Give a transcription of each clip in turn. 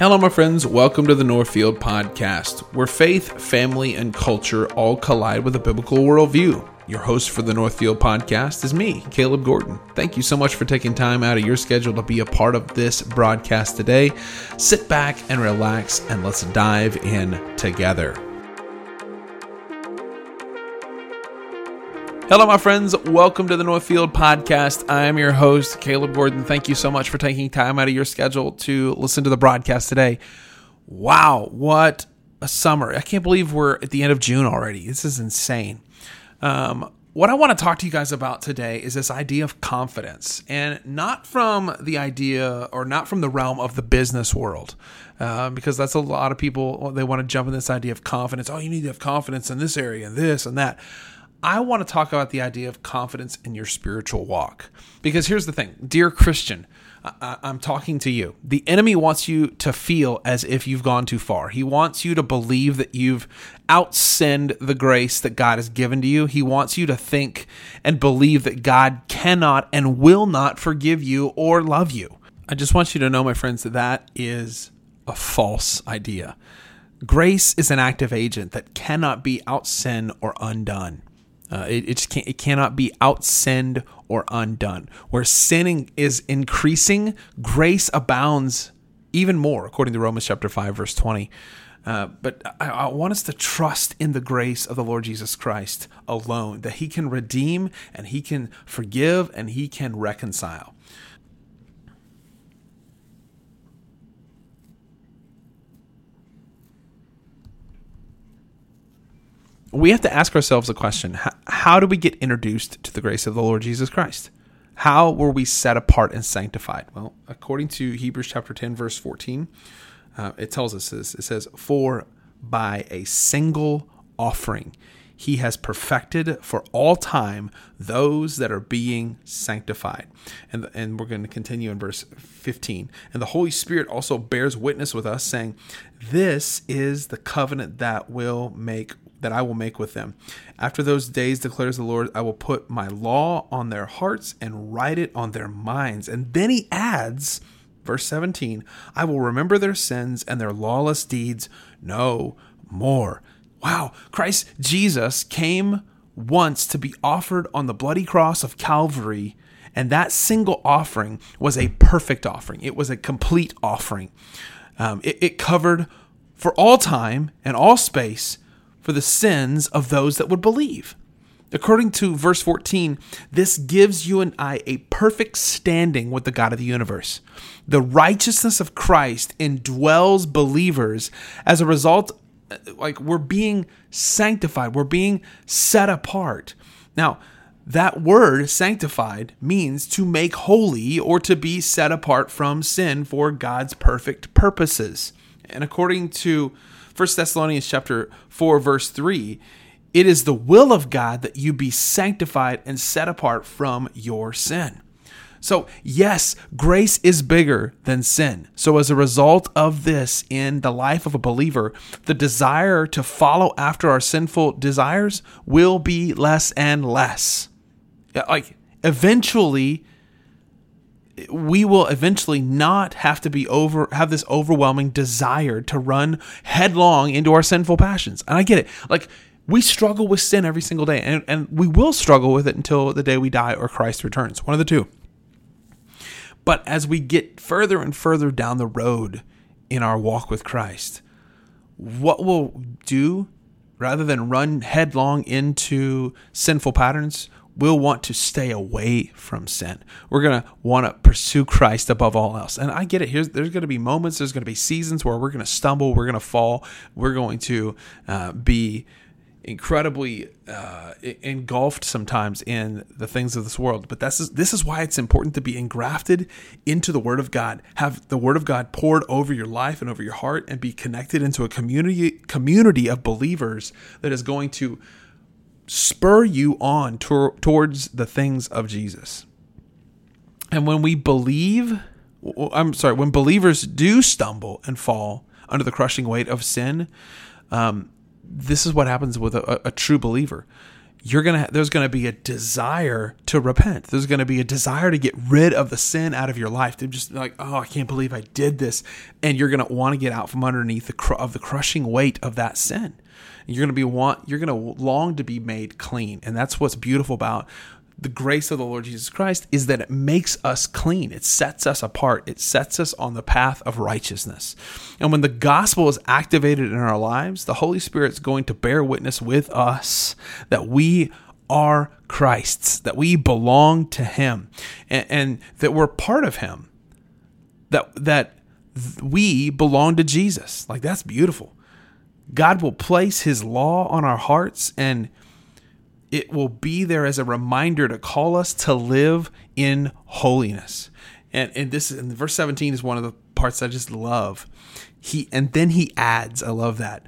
Hello, my friends. Welcome to the Northfield Podcast, where faith, family, and culture all collide with a biblical worldview. Your host for the Northfield Podcast is me, Caleb Gordon. Thank you so much for taking time out of your schedule to be a part of this broadcast today. Sit back and relax, and let's dive in together. Hello, my friends. Welcome to the Northfield Podcast. I am your host, Caleb Gordon. Thank you so much for taking time out of your schedule to listen to the broadcast today. Wow, what a summer. I can't believe we're at the end of June already. This is insane. Um, what I want to talk to you guys about today is this idea of confidence, and not from the idea or not from the realm of the business world, uh, because that's a lot of people, they want to jump in this idea of confidence. Oh, you need to have confidence in this area and this and that. I want to talk about the idea of confidence in your spiritual walk. Because here's the thing, dear Christian, I, am talking to you. The enemy wants you to feel as if you've gone too far. He wants you to believe that you've outsinned the grace that God has given to you. He wants you to think and believe that God cannot and will not forgive you or love you. I just want you to know, my friends, that that is a false idea. Grace is an active agent that cannot be outsinned or undone. Uh, it, it, just can't, it cannot be outsinned or undone. Where sinning is increasing, grace abounds even more, according to Romans chapter 5, verse 20. Uh, but I, I, want us to trust in the grace of the Lord Jesus Christ alone, that He can redeem and He can forgive and He can reconcile. We have to ask ourselves a question how, how do we get introduced to the grace of the Lord Jesus Christ? How were we set apart and sanctified? Well, according to Hebrews chapter 10, verse 14, uh, it tells us this it says, For by a single offering, he has perfected for all time those that are being sanctified. And, and we're going to continue in verse 15. And the Holy Spirit also bears witness with us, saying, This is the covenant that will make that I will make with them. After those days, declares the Lord, I will put my law on their hearts and write it on their minds. And then he adds, verse 17, I will remember their sins and their lawless deeds no more. Wow, Christ Jesus came once to be offered on the bloody cross of Calvary. And that single offering was a perfect offering. It was a complete offering. Um, it, it covered for all time and all space for the sins of those that would believe. According to verse 14, this gives you and I a perfect standing with the God of the universe. The righteousness of Christ indwells believers as a result, like we're being sanctified, we're being set apart. Now, that word sanctified means to make holy or to be set apart from sin for God's perfect purposes. And according to 1 Thessalonians chapter 4 verse 3, it is the will of God that you be sanctified and set apart from your sin. So, yes, grace is bigger than sin. So, as a result of this in the life of a believer, the desire to follow after our sinful desires will be less and less. Like, eventually, we will eventually not have to be over have this overwhelming desire to run headlong into our sinful passions. And I get it. Like we struggle with sin every single day and, and we will struggle with it until the day we die or Christ returns. One of the two. But as we get further and further down the road in our walk with Christ, what we'll do rather than run headlong into sinful patterns, we'll want to stay away from sin. We're going to want to pursue Christ above all else. And I get it. Here's there's going to be moments, there's going to be seasons where we're going to stumble, we're going to fall, we're going to uh, be incredibly uh, engulfed sometimes in the things of this world. But this is this is why it's important to be engrafted into the Word of God. Have the Word of God poured over your life and over your heart, and be connected into a community community of believers that is going to spur you on to, towards the things of Jesus. And when we believe, I'm sorry, when believers do stumble and fall under the crushing weight of sin, um, this is what happens with a, a true believer. You're gonna there's gonna be a desire to repent. There's gonna be a desire to get rid of the sin out of your life. To just like, oh, I can't believe I did this, and you're gonna want to get out from underneath the cr- of the crushing weight of that sin. You're gonna be want you're gonna long to be made clean, and that's what's beautiful about the grace of the Lord Jesus Christ is that it makes us clean. It sets us apart. It sets us on the path of righteousness. And when the gospel is activated in our lives, the Holy Spirit is going to bear witness with us that we are Christ's, that we belong to Him, and, and that we're part of Him. That that we belong to Jesus. Like that's beautiful. God will place His law on our hearts and it will be there as a reminder to call us to live in holiness. And and this in verse 17 is one of the parts I just love. He and then he adds, I love that.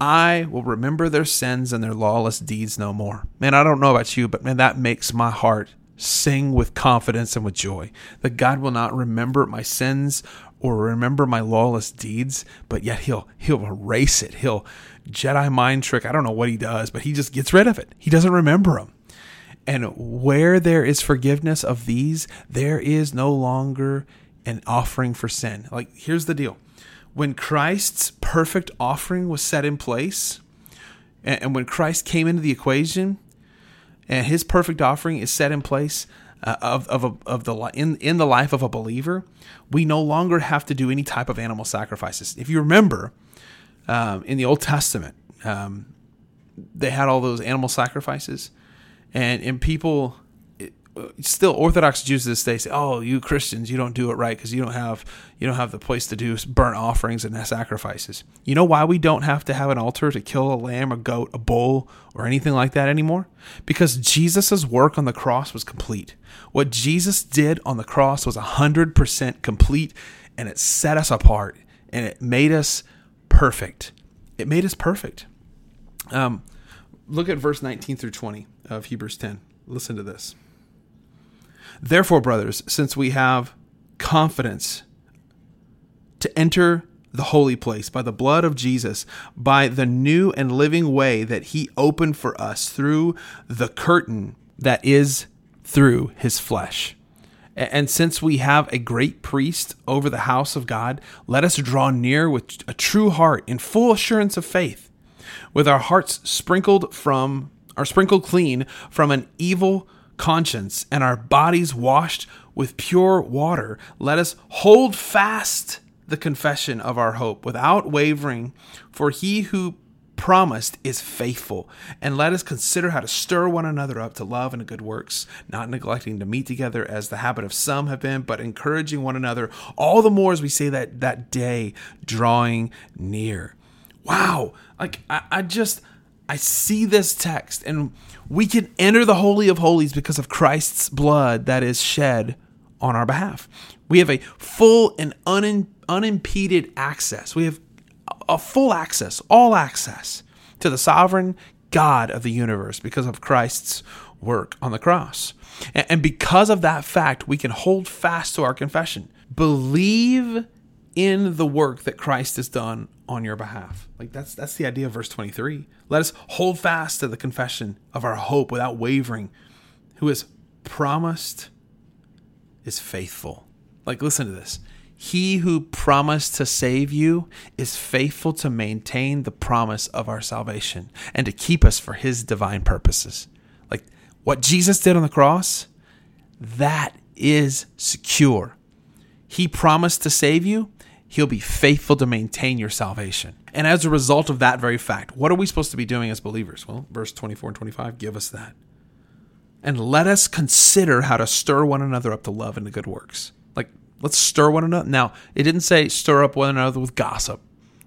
I will remember their sins and their lawless deeds no more. Man, I don't know about you, but man, that makes my heart sing with confidence and with joy. That God will not remember my sins or remember my lawless deeds, but yet he'll he'll erase it. He'll Jedi mind trick. I don't know what he does, but he just gets rid of it. He doesn't remember them. And where there is forgiveness of these, there is no longer an offering for sin. Like here's the deal. When Christ's perfect offering was set in place, and, when Christ came into the equation, and his perfect offering is set in place, uh, of of a, of the in in the life of a believer, we no longer have to do any type of animal sacrifices. If you remember, um, in the Old Testament, um, they had all those animal sacrifices, and and people still Orthodox Jews to this day say, "Oh, you Christians, you don't do it right because you don't have you don't have the place to do burnt offerings and sacrifices." You know why we don't have to have an altar to kill a lamb, a goat, a bull, or anything like that anymore? Because Jesus' work on the cross was complete. What Jesus did on the cross was hundred percent complete, and it set us apart, and it made us perfect. It made us perfect. Um, look at verse 19 through 20 of Hebrews 10. Listen to this. Therefore, brothers, since we have confidence to enter the holy place by the blood of Jesus, by the new and living way that he opened for us through the curtain that is through his flesh. And since we have a great priest over the house of God, let us draw near with a true heart in full assurance of faith, with our hearts sprinkled from are sprinkled clean from an evil conscience and our bodies washed with pure water, let us hold fast the confession of our hope without wavering, for he who promised is faithful. And let us consider how to stir one another up to love and good works, not neglecting to meet together as the habit of some have been, but encouraging one another all the more as we say that that day drawing near. Wow. Like I, I just I see this text, and we can enter the Holy of Holies because of Christ's blood that is shed on our behalf. We have a full and un- unimpeded access. We have a full access, all access to the sovereign God of the universe because of Christ's work on the cross. And because of that fact, we can hold fast to our confession. Believe in the work that Christ has done on your behalf. Like that's that's the idea of verse 23. Let us hold fast to the confession of our hope without wavering, who has promised is faithful. Like listen to this. He who promised to save you is faithful to maintain the promise of our salvation and to keep us for his divine purposes. Like what Jesus did on the cross, that is secure. He promised to save you, He'll be faithful to maintain your salvation. And as a result of that very fact, what are we supposed to be doing as believers? Well, verse 24 and 25 give us that. And let us consider how to stir one another up to love and to good works. Let's stir one another. Now, it didn't say stir up one another with gossip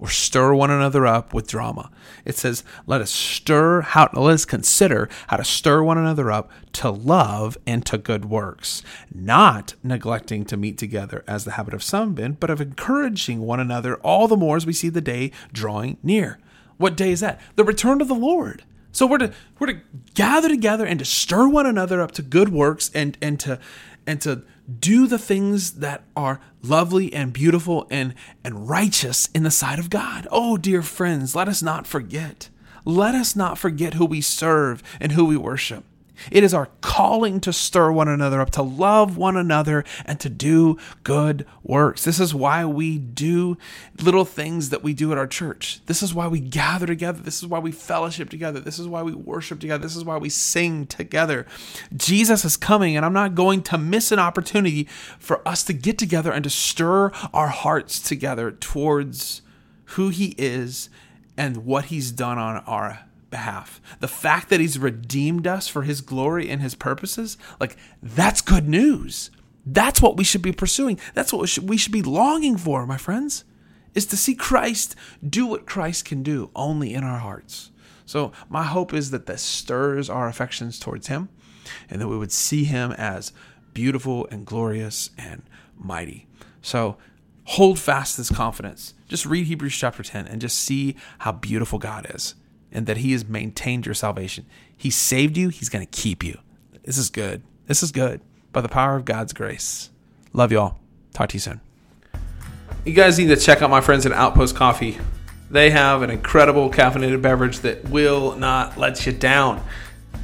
or stir one another up with drama. It says, let us stir how let us consider how to stir one another up to love and to good works, not neglecting to meet together as the habit of some been, but of encouraging one another all the more as we see the day drawing near. What day is that? The return of the Lord. So we're to we're to gather together and to stir one another up to good works and and to and to do the things that are lovely and beautiful and, and righteous in the sight of God. Oh, dear friends, let us not forget. let us not forget who we serve and who we worship. It is our calling to stir one another up, to love one another, and to do good works. This is why we do little things that we do at our church. This is why we gather together. This is why we fellowship together. This is why we worship together. This is why we sing together. Jesus is coming, and I'm not going to miss an opportunity for us to get together and to stir our hearts together towards who he is and what he's done on our behalf. The fact that he's redeemed us for his glory and his purposes, like that's good news. That's what we should be pursuing. That's what we should, be longing for, my friends, is to see Christ do what Christ can do only in our hearts. So, my hope is that this stirs our affections towards him and that we would see him as beautiful and glorious and mighty. So, hold fast this confidence. Just read Hebrews chapter 10 and just see how beautiful God is and that He has maintained your salvation. He saved you, He's going to keep you. This is good. This is good by the power of God's grace. Love y'all. Talk to you soon. You guys need to check out my friends at Outpost Coffee. They have an incredible caffeinated beverage that will not let you down.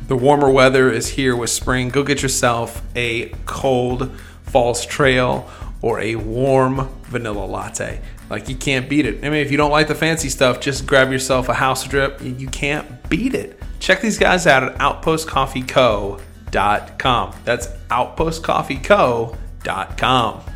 The warmer weather is here with spring. Go get yourself a cold false trail or a warm vanilla latte. Like you can't beat it. I mean, if you don't like the fancy stuff, just grab yourself a house drip. You can't beat it. Check these guys out at outpostcoffeeco.com. That's outpostcoffeeco.com.